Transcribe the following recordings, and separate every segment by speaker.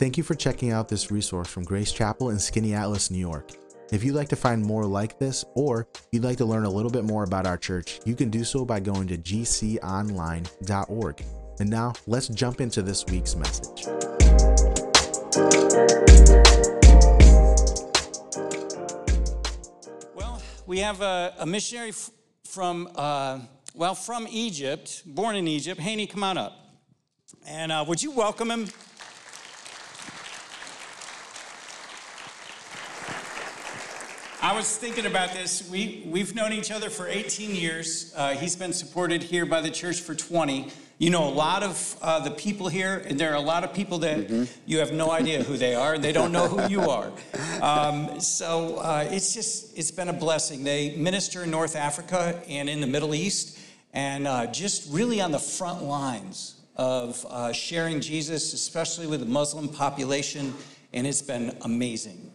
Speaker 1: Thank you for checking out this resource from Grace Chapel in Skaneateles, New York. If you'd like to find more like this, or you'd like to learn a little bit more about our church, you can do so by going to gconline.org. And now, let's jump into this week's message.
Speaker 2: Well, we have a, a missionary f- from, uh, well, from Egypt, born in Egypt. Hany, come on up. And uh, would you welcome him? Was thinking about this. We, we've known each other for 18 years. Uh, he's been supported here by the church for 20. You know a lot of uh, the people here, and there are a lot of people that mm-hmm. you have no idea who they are. And they don't know who you are. Um, so uh, it's just, it's been a blessing. They minister in North Africa and in the Middle East, and uh, just really on the front lines of uh, sharing Jesus, especially with the Muslim population, and it's been amazing.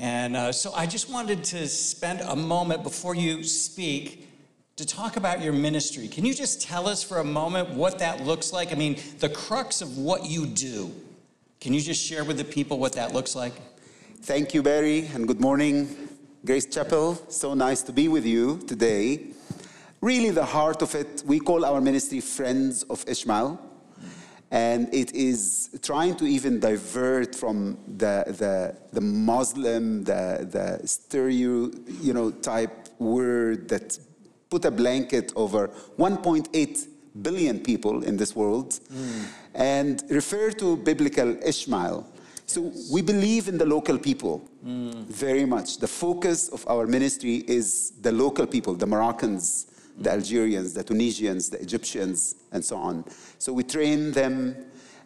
Speaker 2: And uh, so I just wanted to spend a moment before you speak to talk about your ministry. Can you just tell us for a moment what that looks like? I mean, the crux of what you do. Can you just share with the people what that looks like?
Speaker 3: Thank you, Barry, and good morning, Grace Chapel. So nice to be with you today. Really, the heart of it, we call our ministry Friends of Ishmael and it is trying to even divert from the, the, the Muslim, the, the stereo, you know, type word that put a blanket over 1.8 billion people in this world mm. and refer to biblical Ishmael. So we believe in the local people mm. very much. The focus of our ministry is the local people, the Moroccans, the Algerians, the Tunisians, the Egyptians, and so on. So we train them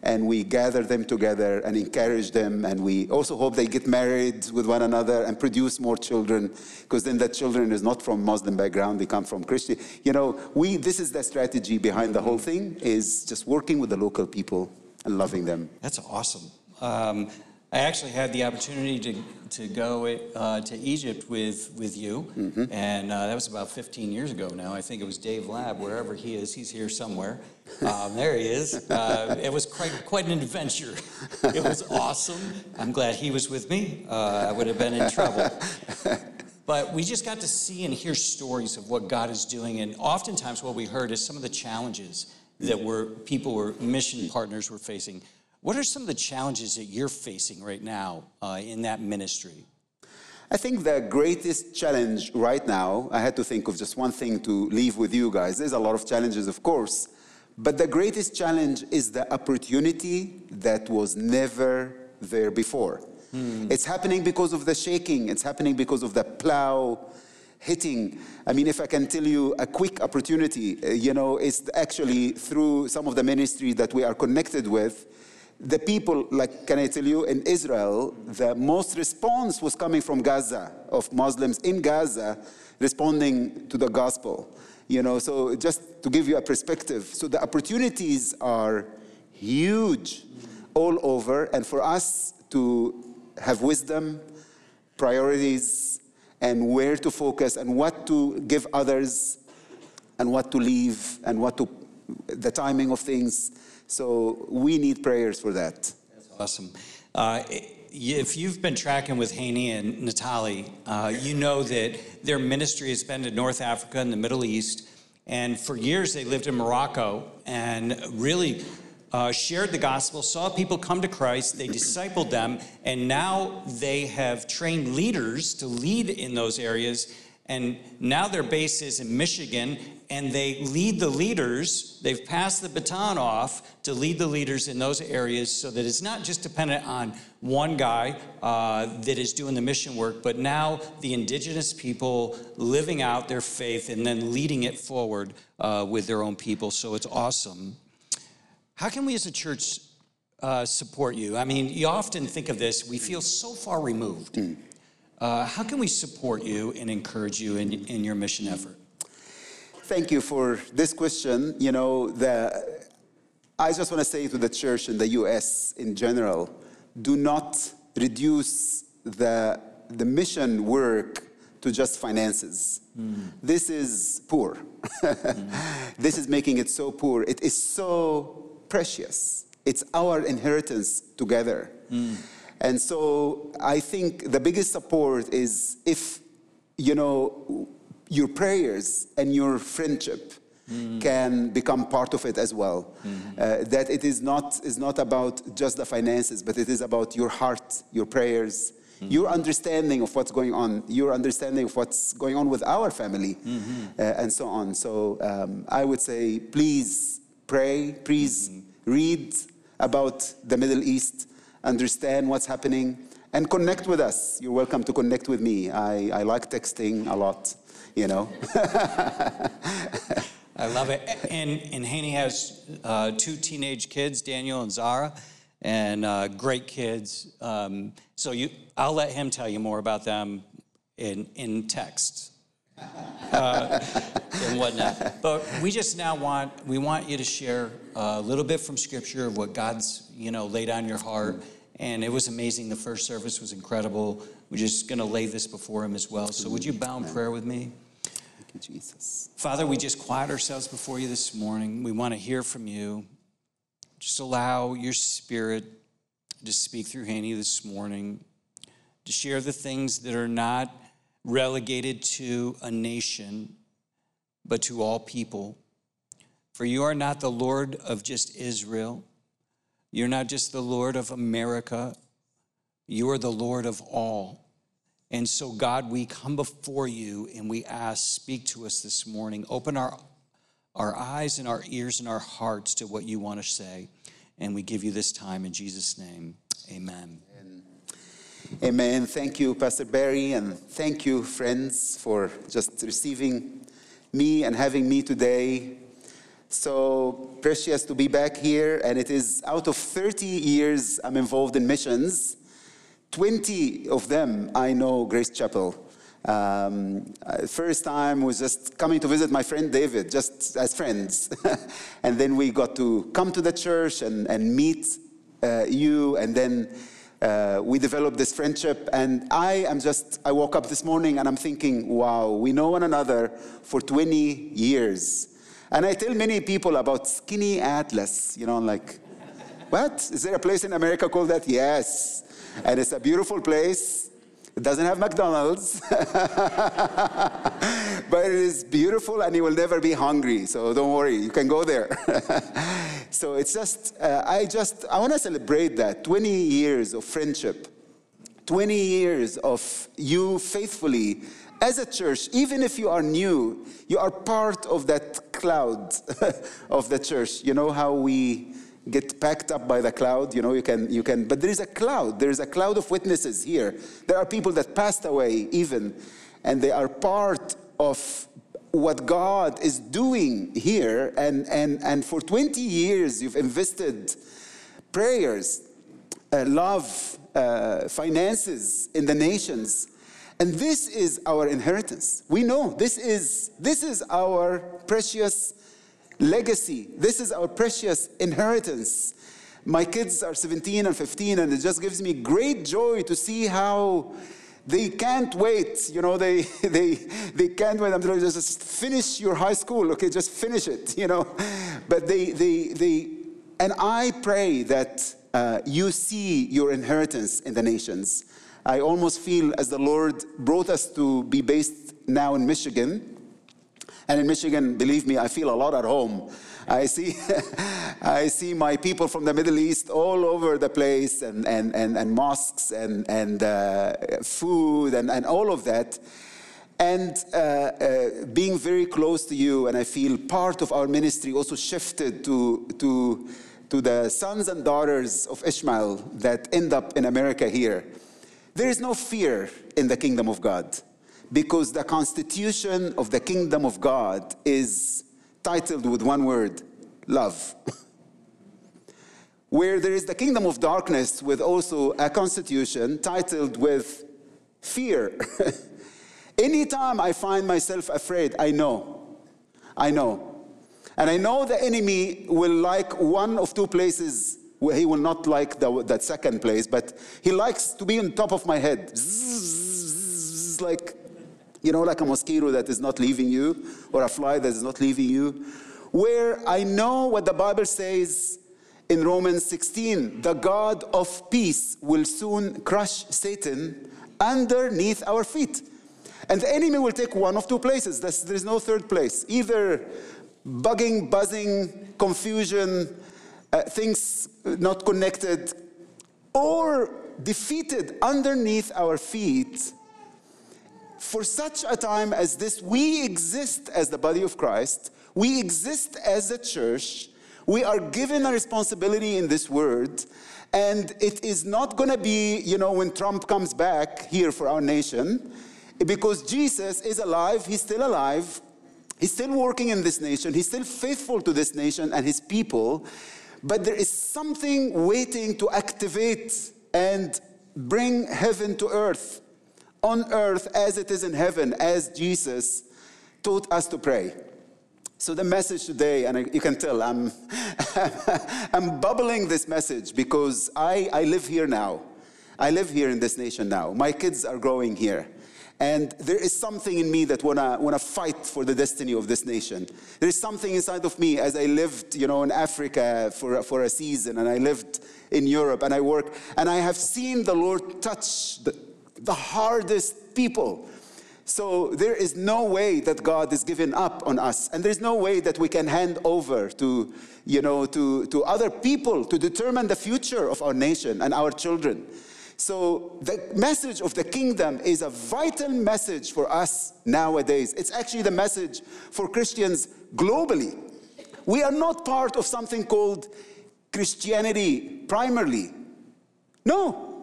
Speaker 3: and we gather them together and encourage them and we also hope they get married with one another and produce more children because then the children is not from muslim background they come from christian. You know we this is the strategy behind the whole thing is just working with the local people and loving them.
Speaker 2: That's awesome. Um, I actually had the opportunity to, to go uh, to Egypt with, with you, mm-hmm. and uh, that was about 15 years ago now. I think it was Dave Lab, wherever he is, he's here somewhere. Um, there he is. Uh, it was quite, quite an adventure. It was awesome. I'm glad he was with me. Uh, I would have been in trouble. But we just got to see and hear stories of what God is doing, and oftentimes what we heard is some of the challenges that were people were mission partners were facing. What are some of the challenges that you're facing right now uh, in that ministry?
Speaker 3: I think the greatest challenge right now, I had to think of just one thing to leave with you guys. There's a lot of challenges, of course, but the greatest challenge is the opportunity that was never there before. Hmm. It's happening because of the shaking, it's happening because of the plow hitting. I mean, if I can tell you a quick opportunity, uh, you know, it's actually through some of the ministry that we are connected with the people, like can I tell you, in Israel, the most response was coming from Gaza, of Muslims in Gaza responding to the gospel. You know, so just to give you a perspective, so the opportunities are huge all over, and for us to have wisdom, priorities, and where to focus, and what to give others, and what to leave, and what to, the timing of things so we need prayers for that.
Speaker 2: That's awesome. Uh, if you've been tracking with Hany and Natali, uh, you know that their ministry has been to North Africa and the Middle East. And for years, they lived in Morocco and really uh, shared the gospel, saw people come to Christ, they discipled them, and now they have trained leaders to lead in those areas. And now their base is in Michigan, and they lead the leaders. They've passed the baton off to lead the leaders in those areas so that it's not just dependent on one guy uh, that is doing the mission work, but now the indigenous people living out their faith and then leading it forward uh, with their own people. So it's awesome. How can we as a church uh, support you? I mean, you often think of this, we feel so far removed. Mm. Uh, how can we support you and encourage you in, in your mission effort?
Speaker 3: Thank you for this question. You know, the, I just want to say to the church in the US in general do not reduce the, the mission work to just finances. Mm. This is poor. mm. This is making it so poor. It is so precious It's our inheritance together. And so I think the biggest support is if, you know, your prayers and your friendship can become part of it as well. Uh, that it is not, is not about just the finances, but it is about your heart, your prayers, your understanding of what's going on, your understanding of what's going on with our family, uh, and so on. So um, I would say, please pray, please read about the Middle East, understand what's happening, and connect with us. You're welcome to connect with me. I, I like texting a lot, you know.
Speaker 2: I love it. And, and Hany has uh, two teenage kids, Daniel and Zara, and uh, great kids. Um, so you, I'll let him tell you more about them in, in text uh, and whatnot. But we just now want, we want you to share a little bit from Scripture of what God's, you know, laid on your heart. And it was amazing. The first service was incredible. We're just going to lay this before him as well. So would you bow in prayer with me?
Speaker 3: You, Jesus.
Speaker 2: Father, we just quiet ourselves before you this morning. We want to hear from you. Just allow your spirit to speak through Hany this morning, to share the things that are not relegated to a nation, but to all people. For you are not the Lord of just Israel. You're not just the Lord of America. You are the Lord of all. And so, God, we come before you and we ask, speak to us this morning. Open our, our eyes and our ears and our hearts to what you want to say. And we give you this time in Jesus' name. Amen.
Speaker 3: Amen. Thank you, Pastor Barry, and thank you, friends, for just receiving me and having me today. So precious to be back here, and it is out of 30 years I'm involved in missions. 20 of them I know Grace Chapel. Um, uh, first time was just coming to visit my friend David, just as friends. and then we got to come to the church and, and meet uh, you, and then uh, we developed this friendship. And I am just, I woke up this morning and I'm thinking, wow, we know one another for 20 years. And I tell many people about Skaneateles, you know, like, what? Is there a place in America called that? Yes. And it's a beautiful place. It doesn't have McDonald's, but it is beautiful and you will never be hungry. So don't worry, you can go there. so it's just, uh, I just, I want to celebrate that 20 years of friendship, 20 years of you faithfully as a church, even if you are new, you are part of that cloud of the church. You know how we get packed up by the cloud you know you can you can but there is a cloud there is a cloud of witnesses here. There are people that passed away even and they are part of what god is doing here and and and for 20 years you've invested prayers uh, love uh, finances in the nations and this is our inheritance. We know this is this is our precious legacy. This is our precious inheritance. My kids are 17 and 15, and it just gives me great joy to see how they can't wait. You know, they they they can't wait. I'm telling you, just finish your high school. Okay, just finish it. You know, but they they they, and I pray that uh, you see your inheritance in the nations. I almost feel as the Lord brought us to be based now in Michigan and in Michigan, believe me, I feel a lot at home. I see, I see my people from the Middle East all over the place, and, and, and, and mosques and, and uh, food and, and all of that. And uh, uh, being very close to you, and I feel part of our ministry also shifted to, to, to the sons and daughters of Ishmael that end up in America here. There is no fear in the kingdom of God because the constitution of the kingdom of God is titled with one word love. Where there is the kingdom of darkness with also a constitution titled with fear. Anytime I find myself afraid, I know. I know. And I know the enemy will like one of two places where he will not like the, that second place, but he likes to be on top of my head. Zzz, like you know, like a mosquito that is not leaving you or a fly that is not leaving you, where I know what the Bible says in Romans 16, the God of peace will soon crush Satan underneath our feet. And the enemy will take one of two places. There's, no third place. Either bugging, buzzing, confusion, uh, things not connected, or defeated underneath our feet. For such a time as this, we exist as the body of Christ, we exist as a church, we are given a responsibility in this word, and it is not going to be, you know, when Trump comes back here for our nation, because Jesus is alive, he's still alive, he's still working in this nation, he's still faithful to this nation and his people, but there is something waiting to activate and bring heaven to earth, on earth as it is in heaven, as Jesus taught us to pray. So the message today, and you can tell I'm, I'm bubbling this message because I, I live here now. I live here in this nation now. My kids are growing here. And there is something in me that wanna wanna fight for the destiny of this nation. There is something inside of me as I lived, you know, in Africa for, for a season, and I lived in Europe, and I work, and I have seen the Lord touch the, the hardest people. So there is no way that God is giving up on us, and there's no way that we can hand over to, you know, to, to other people to determine the future of our nation and our children. So the message of the kingdom is a vital message for us nowadays. It's actually the message for Christians globally. We are not part of something called Christianity primarily. No.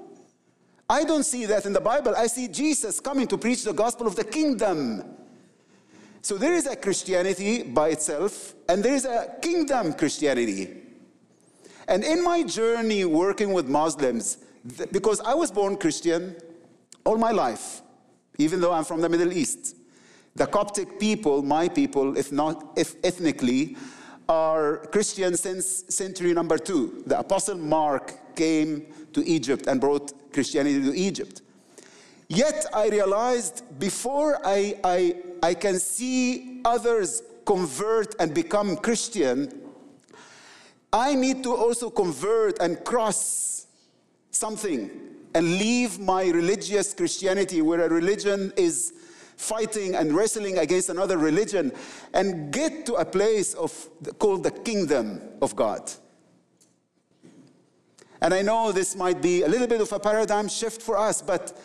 Speaker 3: I don't see that in the Bible. I see Jesus coming to preach the gospel of the kingdom. So there is a Christianity by itself, and there is a kingdom Christianity. And in my journey working with Muslims, because I was born Christian all my life, even though I'm from the Middle East. The Coptic people, my people, if not if ethnically, are Christian since century number two. The Apostle Mark came to Egypt and brought Christianity to Egypt. Yet I realized before I, I, I can see others convert and become Christian, I need to also convert and cross something and leave my religious Christianity, where a religion is fighting and wrestling against another religion, and get to a place of called the kingdom of God. And I know this might be a little bit of a paradigm shift for us, but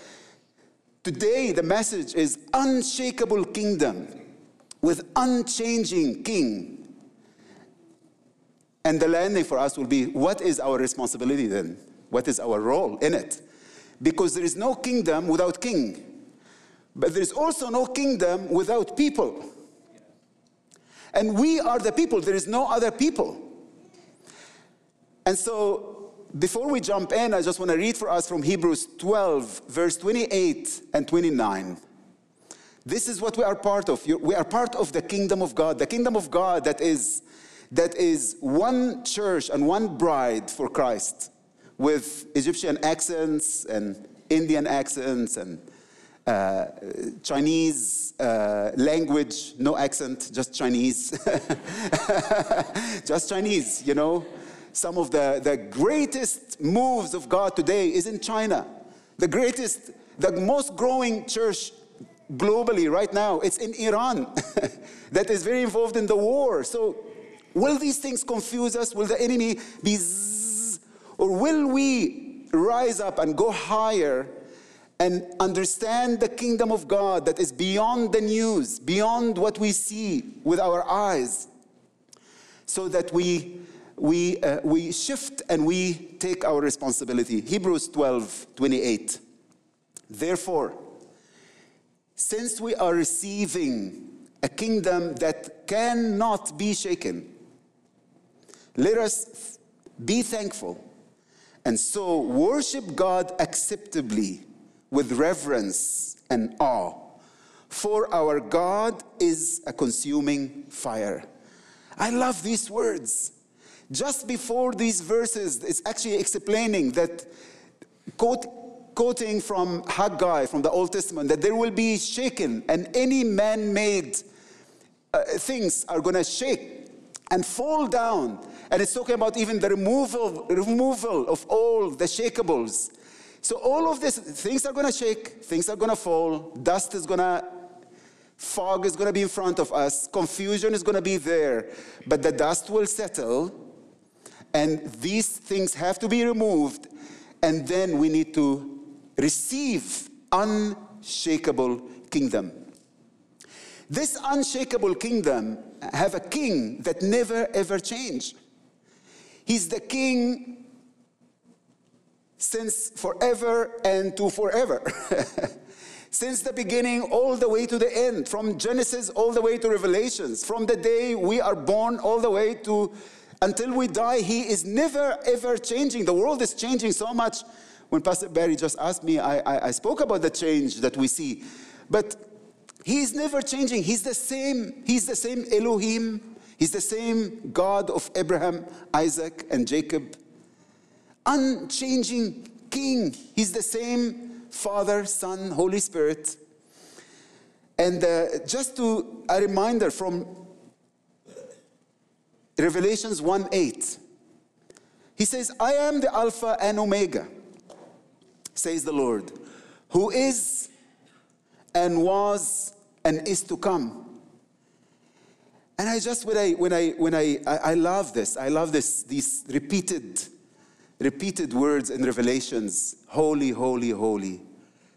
Speaker 3: today the message is unshakable kingdom with unchanging king. And the landing for us will be what is our responsibility then? What is our role in it? Because there is no kingdom without king. But there is also no kingdom without people. And we are the people, there is no other people. And so, before we jump in, I just want to read for us from Hebrews 12, verse 28 and 29. This is what we are part of. We are part of the kingdom of God, the kingdom of God that is, that is one church and one bride for Christ with Egyptian accents and Indian accents and uh, Chinese uh, language, no accent, just Chinese. just Chinese, you know. Some of the, the greatest moves of God today is in China. The greatest, the most growing church globally right now, it's in Iran that is very involved in the war. So will these things confuse us? Will the enemy be or will we rise up and go higher and understand the kingdom of God that is beyond the news, beyond what we see with our eyes, so that we, we, uh, we shift and we take our responsibility? Hebrews 12 28. Therefore, since we are receiving a kingdom that cannot be shaken, let us be thankful and so worship God acceptably with reverence and awe. For our God is a consuming fire. I love these words. Just before these verses, it's actually explaining that, quote, quoting from Haggai from the Old Testament, that there will be shaken and any man made uh, things are going to shake and fall down. And it's talking about even the removal, removal of all the shakables. So all of this, things are going to shake, things are going to fall, dust is going to, fog is going to be in front of us, confusion is going to be there, but the dust will settle, and these things have to be removed, and then we need to receive unshakable kingdom. This unshakable kingdom have a king that never ever change. He's the king since forever and to forever. since the beginning all the way to the end, from Genesis all the way to Revelations, from the day we are born all the way to until we die, he is never ever changing. The world is changing so much. When Pastor Barry just asked me, I, I, I spoke about the change that we see. But he is never changing. He's the same. He's the same Elohim. He's the same God of Abraham, Isaac, and Jacob. Unchanging King. He's the same Father, Son, Holy Spirit. And uh, just to a reminder from Revelations 1 8, he says, I am the Alpha and Omega, says the Lord, who is and was and is to come. And I just, when I, when I, when I, I, I love this, I love this, these repeated, repeated words in Revelations Holy, holy, holy.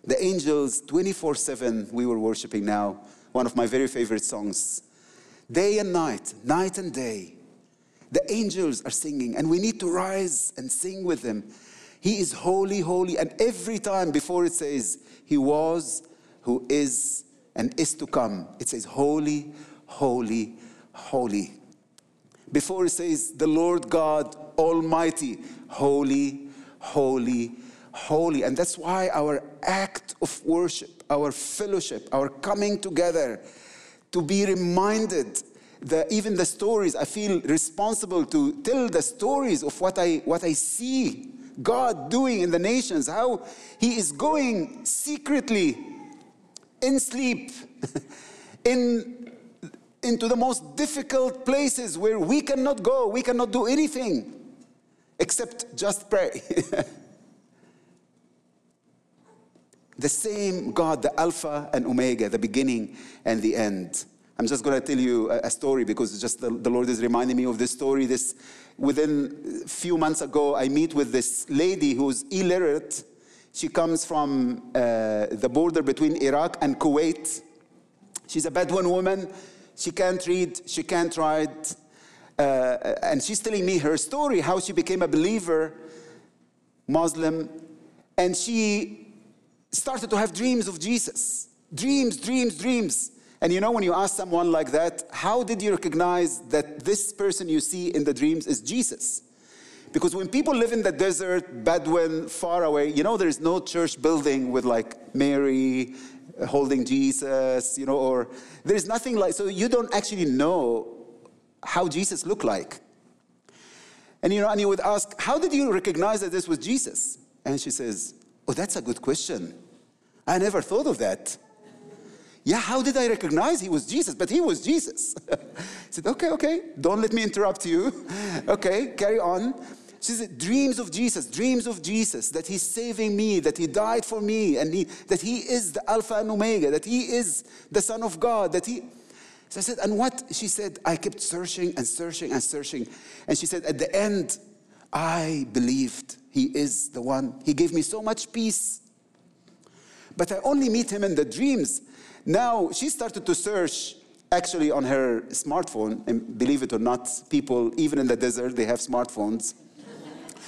Speaker 3: The angels, 24 7, we were worshiping now, one of my very favorite songs. Day and night, night and day, the angels are singing, and we need to rise and sing with them. He is holy, holy. And every time before it says, He was, who is, and is to come. It says, Holy, holy, holy. Before it says, The Lord God Almighty, holy, holy, holy. And that's why our act of worship, our fellowship, our coming together to be reminded the, even the stories, I feel responsible to tell the stories of what I, what I see God doing in the nations, how He is going secretly in sleep, in, into the most difficult places where we cannot go, we cannot do anything except just pray. the same God, the Alpha and Omega, the beginning and the end. I'm just going to tell you a, story because just the, the, Lord is reminding me of this story. This within a few months ago, I meet with this lady who's illiterate she comes from uh, the border between Iraq and Kuwait. She's a Bedouin woman. She can't read, she can't write. Uh, and she's telling me her story how she became a believer, Muslim, and she started to have dreams of Jesus. Dreams, dreams, dreams. And you know, when you ask someone like that, how did you recognize that this person you see in the dreams is Jesus? Because when people live in the desert, Bedouin, far away, you know, there's no church building with like Mary holding Jesus, you know, or there's nothing like, so you don't actually know how Jesus looked like. And you know, and you would ask, how did you recognize that this was Jesus? And she says, oh, that's a good question. I never thought of that. Yeah, how did I recognize he was Jesus? But he was Jesus. I said, okay, okay, don't let me interrupt you. okay, carry on. She said, dreams of Jesus, dreams of Jesus, that he's saving me, that he died for me, and he, that he is the Alpha and Omega, that he is the Son of God, that he. So I said, and what? She said, I kept searching and searching and searching. And she said, at the end, I believed he is the one. He gave me so much peace. But I only meet him in the dreams. Now she started to search actually on her smartphone, and believe it or not, people, even in the desert, they have smartphones.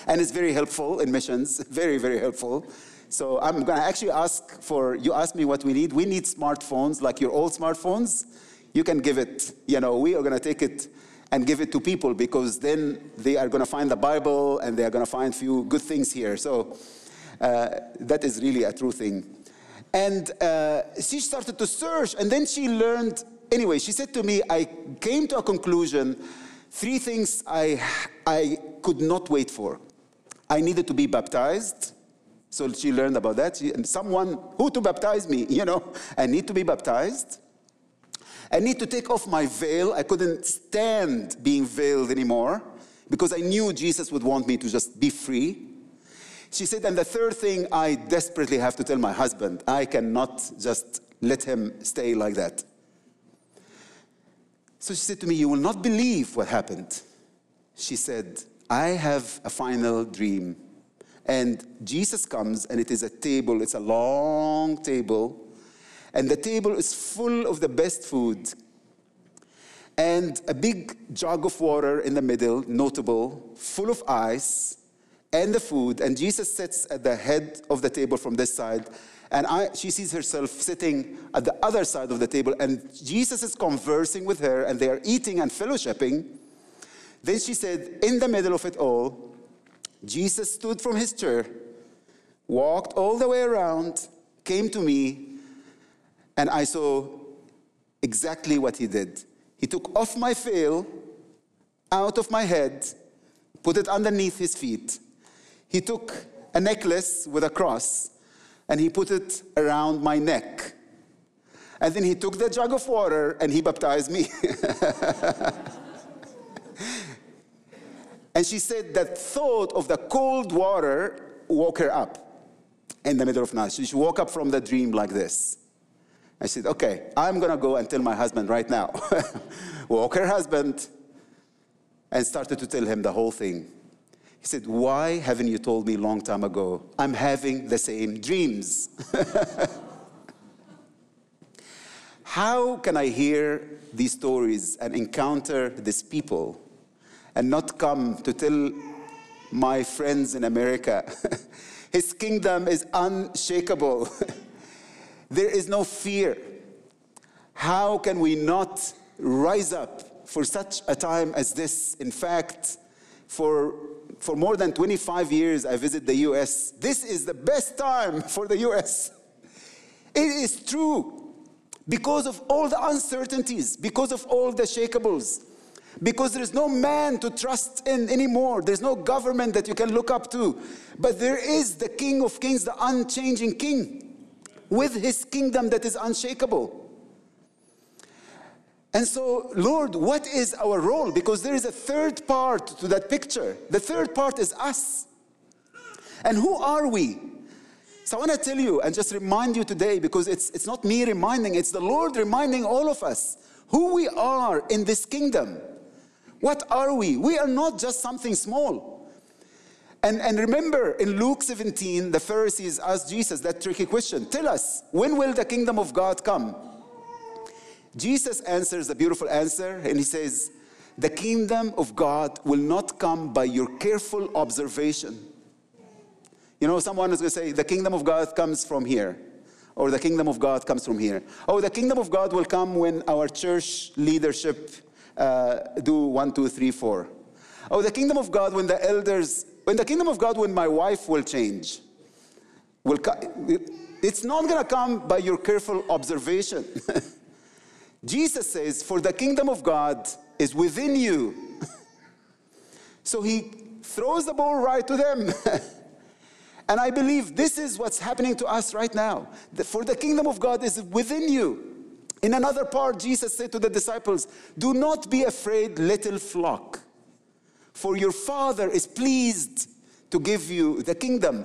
Speaker 3: And it's very helpful in missions, very, very helpful. So I'm to actually ask for, you asked me what we need. We need smartphones, like your old smartphones. You can give it, you know, we are to take it and give it to people because then they are to find the Bible and they are to find few good things here. So uh, that is really a true thing. And uh, she started to search, and then she learned. Anyway, she said to me, I came to a conclusion three things I, I could not wait for. I needed to be baptized. So she learned about that. She, and someone who to baptize me, you know, I need to be baptized. I need to take off my veil. I couldn't stand being veiled anymore because I knew Jesus would want me to just be free. She said, and the third thing I desperately have to tell my husband, I cannot just let him stay like that. So she said to me, You will not believe what happened. She said, I have a final dream. And Jesus comes, and it is a table, it's a long table, and the table is full of the best food. And a big jug of water in the middle, notable, full of ice, and the food. And Jesus sits at the head of the table from this side, and I, she sees herself sitting at the other side of the table, and Jesus is conversing with her, and they are eating and fellowshipping. Then she said, in the middle of it all, Jesus stood from his chair, walked all the way around, came to me, and I saw exactly what he did. He took off my veil out of my head, put it underneath his feet. He took a necklace with a cross and he put it around my neck. And then he took the jug of water and he baptized me. and she said that thought of the cold water woke her up in the middle of night. She woke up from the dream like this. I said, okay, I'm gonna go and tell my husband right now. Woke her husband and started to tell him the whole thing. He said, Why haven't you told me long time ago? I'm having the same dreams. How can I hear these stories and encounter these people and not come to tell my friends in America his kingdom is unshakable? there is no fear. How can we not rise up for such a time as this? In fact, for for more than 25 years, I visit the US. This is the best time for the US. It is true because of all the uncertainties, because of all the shakables, because there is no man to trust in anymore. There's no government that you can look up to. But there is the King of Kings, the unchanging King, with his kingdom that is unshakable. And so, Lord, what is our role? Because there is a third part to that picture. The third part is us. And who are we? So I want to tell you and just remind you today because it's, it's not me reminding, it's the Lord reminding all of us who we are in this kingdom. What are we? We are not just something small. And, and remember in Luke 17, the Pharisees asked Jesus that tricky question Tell us, when will the kingdom of God come? Jesus answers a beautiful answer and he says, The kingdom of God will not come by your careful observation. You know, someone is going to say, The kingdom of God comes from here, or the kingdom of God comes from here. Oh, the kingdom of God will come when our church leadership uh, do one, two, three, four. Oh, the kingdom of God when the elders, when the kingdom of God when my wife will change. Will it's not going to come by your careful observation. Jesus says, For the kingdom of God is within you. so he throws the ball right to them. and I believe this is what's happening to us right now. For the kingdom of God is within you. In another part, Jesus said to the disciples, Do not be afraid, little flock, for your Father is pleased to give you the kingdom.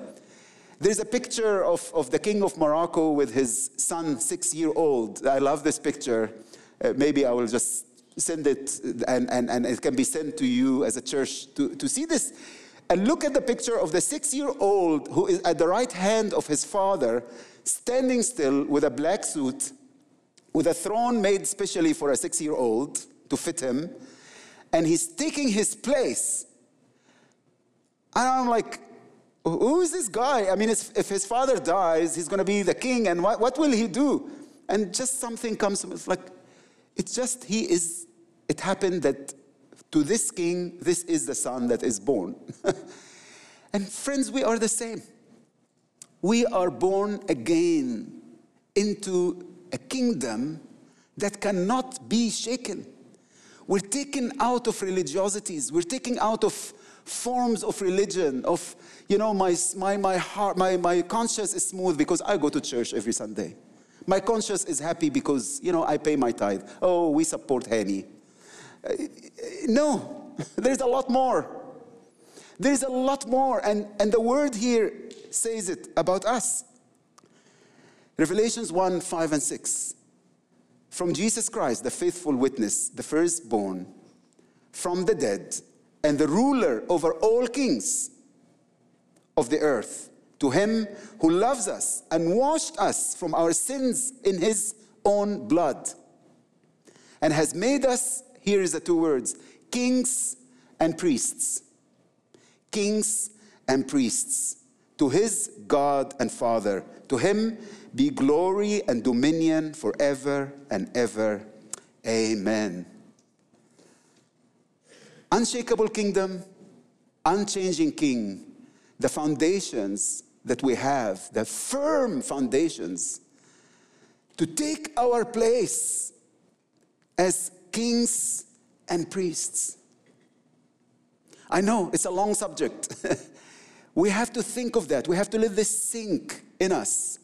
Speaker 3: There's a picture of, of the king of Morocco with his son, six year old. I love this picture. Uh, maybe I will just send it and, and, and it can be sent to you as a church to, to see this. And look at the picture of the six year old who is at the right hand of his father, standing still with a black suit, with a throne made specially for a six year old to fit him. And he's taking his place. And I'm like, who is this guy? I mean, if his father dies, he's going to be the king, and what, what will he do? And just something comes, it's like, it's just he is, it happened that to this king, this is the son that is born. and friends, we are the same. We are born again into a kingdom that cannot be shaken. We're taken out of religiosities. We're taken out of forms of religion, of, you know, my, my, my heart, my, my conscience is smooth because I go to church every Sunday. My conscience is happy because, you know, I pay my tithe. Oh, we support Hany. Uh, no, there's a lot more. There's a lot more. And, and the word here says it about us. Revelations 1 5 and 6. From Jesus Christ, the faithful witness, the firstborn, from the dead, and the ruler over all kings of the earth, to him who loves us and washed us from our sins in his own blood, and has made us, here is the two words, kings and priests. Kings and priests to his God and Father. To him be glory and dominion forever and ever. Amen. Unshakable kingdom, unchanging king, the foundations that we have, the firm foundations to take our place as kings and priests. I know it's a long subject. we have to think of that. We have to let this sink in us.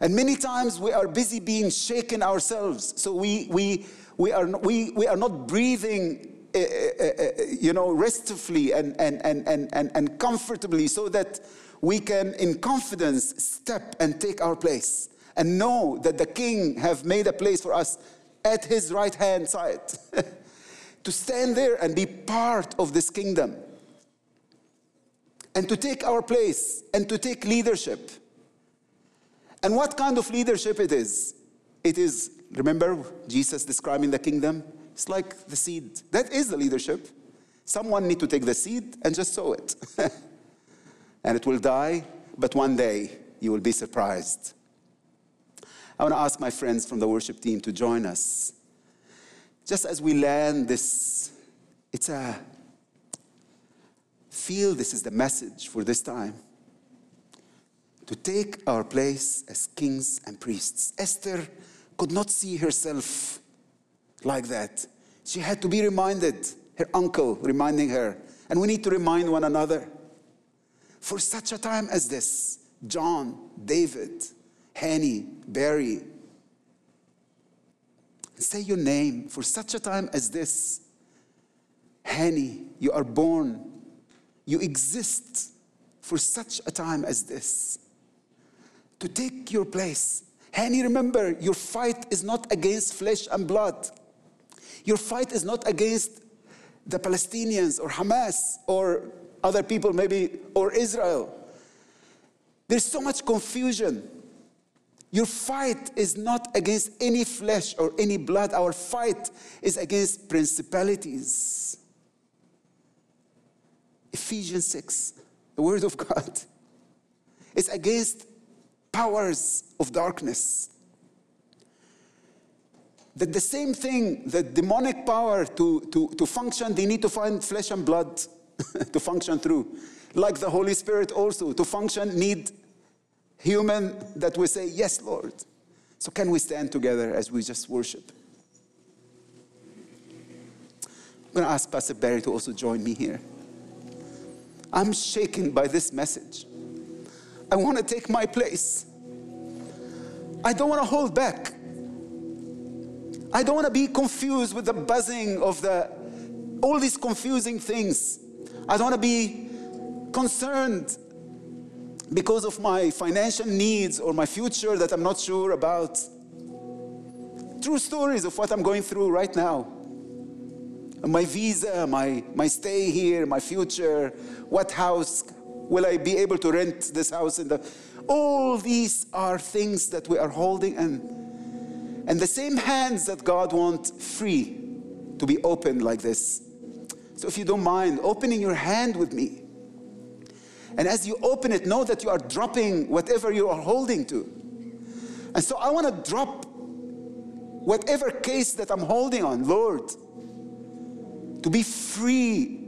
Speaker 3: And many times we are busy being shaken ourselves. So we, we, we, are, we, we are not breathing, uh, uh, uh, you know, restfully and, and, and, and, and comfortably so that we can, in confidence, step and take our place and know that the King have made a place for us at his right hand side. to stand there and be part of this kingdom and to take our place and to take leadership. And what kind of leadership it is? It is, remember Jesus describing the kingdom? It's like the seed. That is the leadership. Someone need to take the seed and just sow it. and it will die, but one day you will be surprised. I want to ask my friends from the worship team to join us just as we land this, it's a feel this is the message for this time to take our place as kings and priests. Esther could not see herself like that. She had to be reminded, her uncle reminding her, and we need to remind one another. For such a time as this, John, David, Hany, Barry, Say your name for such a time as this. Hany, you are born. You exist for such a time as this. To take your place. Hany, remember, your fight is not against flesh and blood. Your fight is not against the Palestinians or Hamas or other people, maybe, or Israel. There's so much confusion. Your fight is not against any flesh or any blood. Our fight is against principalities. Ephesians 6, the word of God. It's against powers of darkness. That the same thing, the demonic power to, to, to function, they need to find flesh and blood to function through. Like the Holy Spirit also, to function, need human that we say, Yes, Lord. So, can we stand together as we just worship? I'm going to ask Pastor Barry to also join me here. I'm shaken by this message. I want to take my place. I don't want to hold back. I don't want to be confused with the buzzing of the all these confusing things. I don't want to be concerned because of my financial needs or my future that I'm not sure about. True stories of what I'm going through right now. My visa, my, my stay here, my future, what house will I be able to rent this house in the all these are things that we are holding and and the same hands that God wants free to be open like this. So if you don't mind opening your hand with me and as you open it, know that you are dropping whatever you are holding to. And so I want to drop whatever case that I'm holding on, Lord, to be free,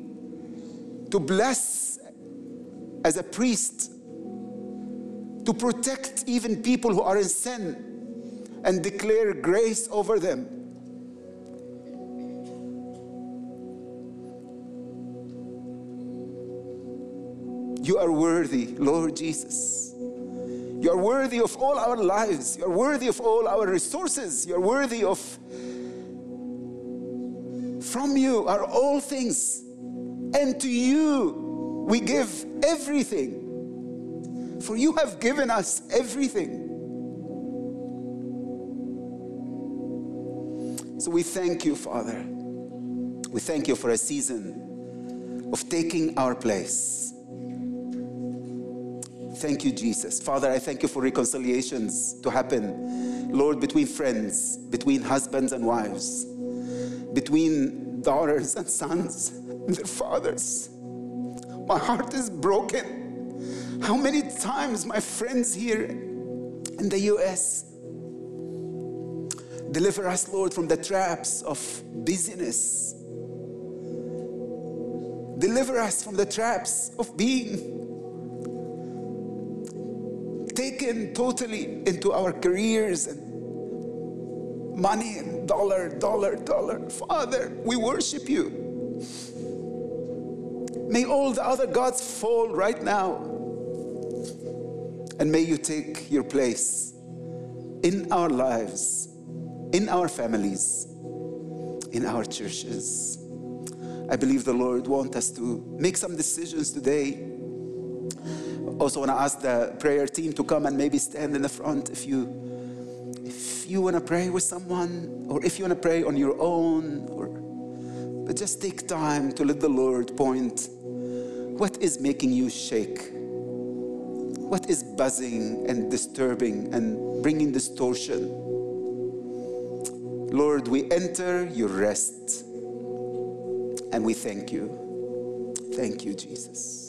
Speaker 3: to bless as a priest, to protect even people who are in sin and declare grace over them. You are worthy, Lord Jesus. You are worthy of all our lives. You are worthy of all our resources. You are worthy of. From you are all things, and to you we give everything. For you have given us everything. So we thank you, Father. We thank you for a season of taking our place. Thank you, Jesus. Father, I thank you for reconciliations to happen, Lord, between friends, between husbands and wives, between daughters and sons and their fathers. My heart is broken. How many times my friends here in the US deliver us, Lord, from the traps of busyness. Deliver us from the traps of being totally into our careers and money and dollar, dollar, dollar. Father, we worship you. May all the other gods fall right now. And may you take your place in our lives, in our families, in our churches. I believe the Lord wants us to make some decisions today also want to ask the prayer team to come and maybe stand in the front if you if you want to pray with someone or if you want to pray on your own or but just take time to let the lord point what is making you shake. What is buzzing and disturbing and bringing distortion? Lord we enter your rest and we thank you. Thank you jesus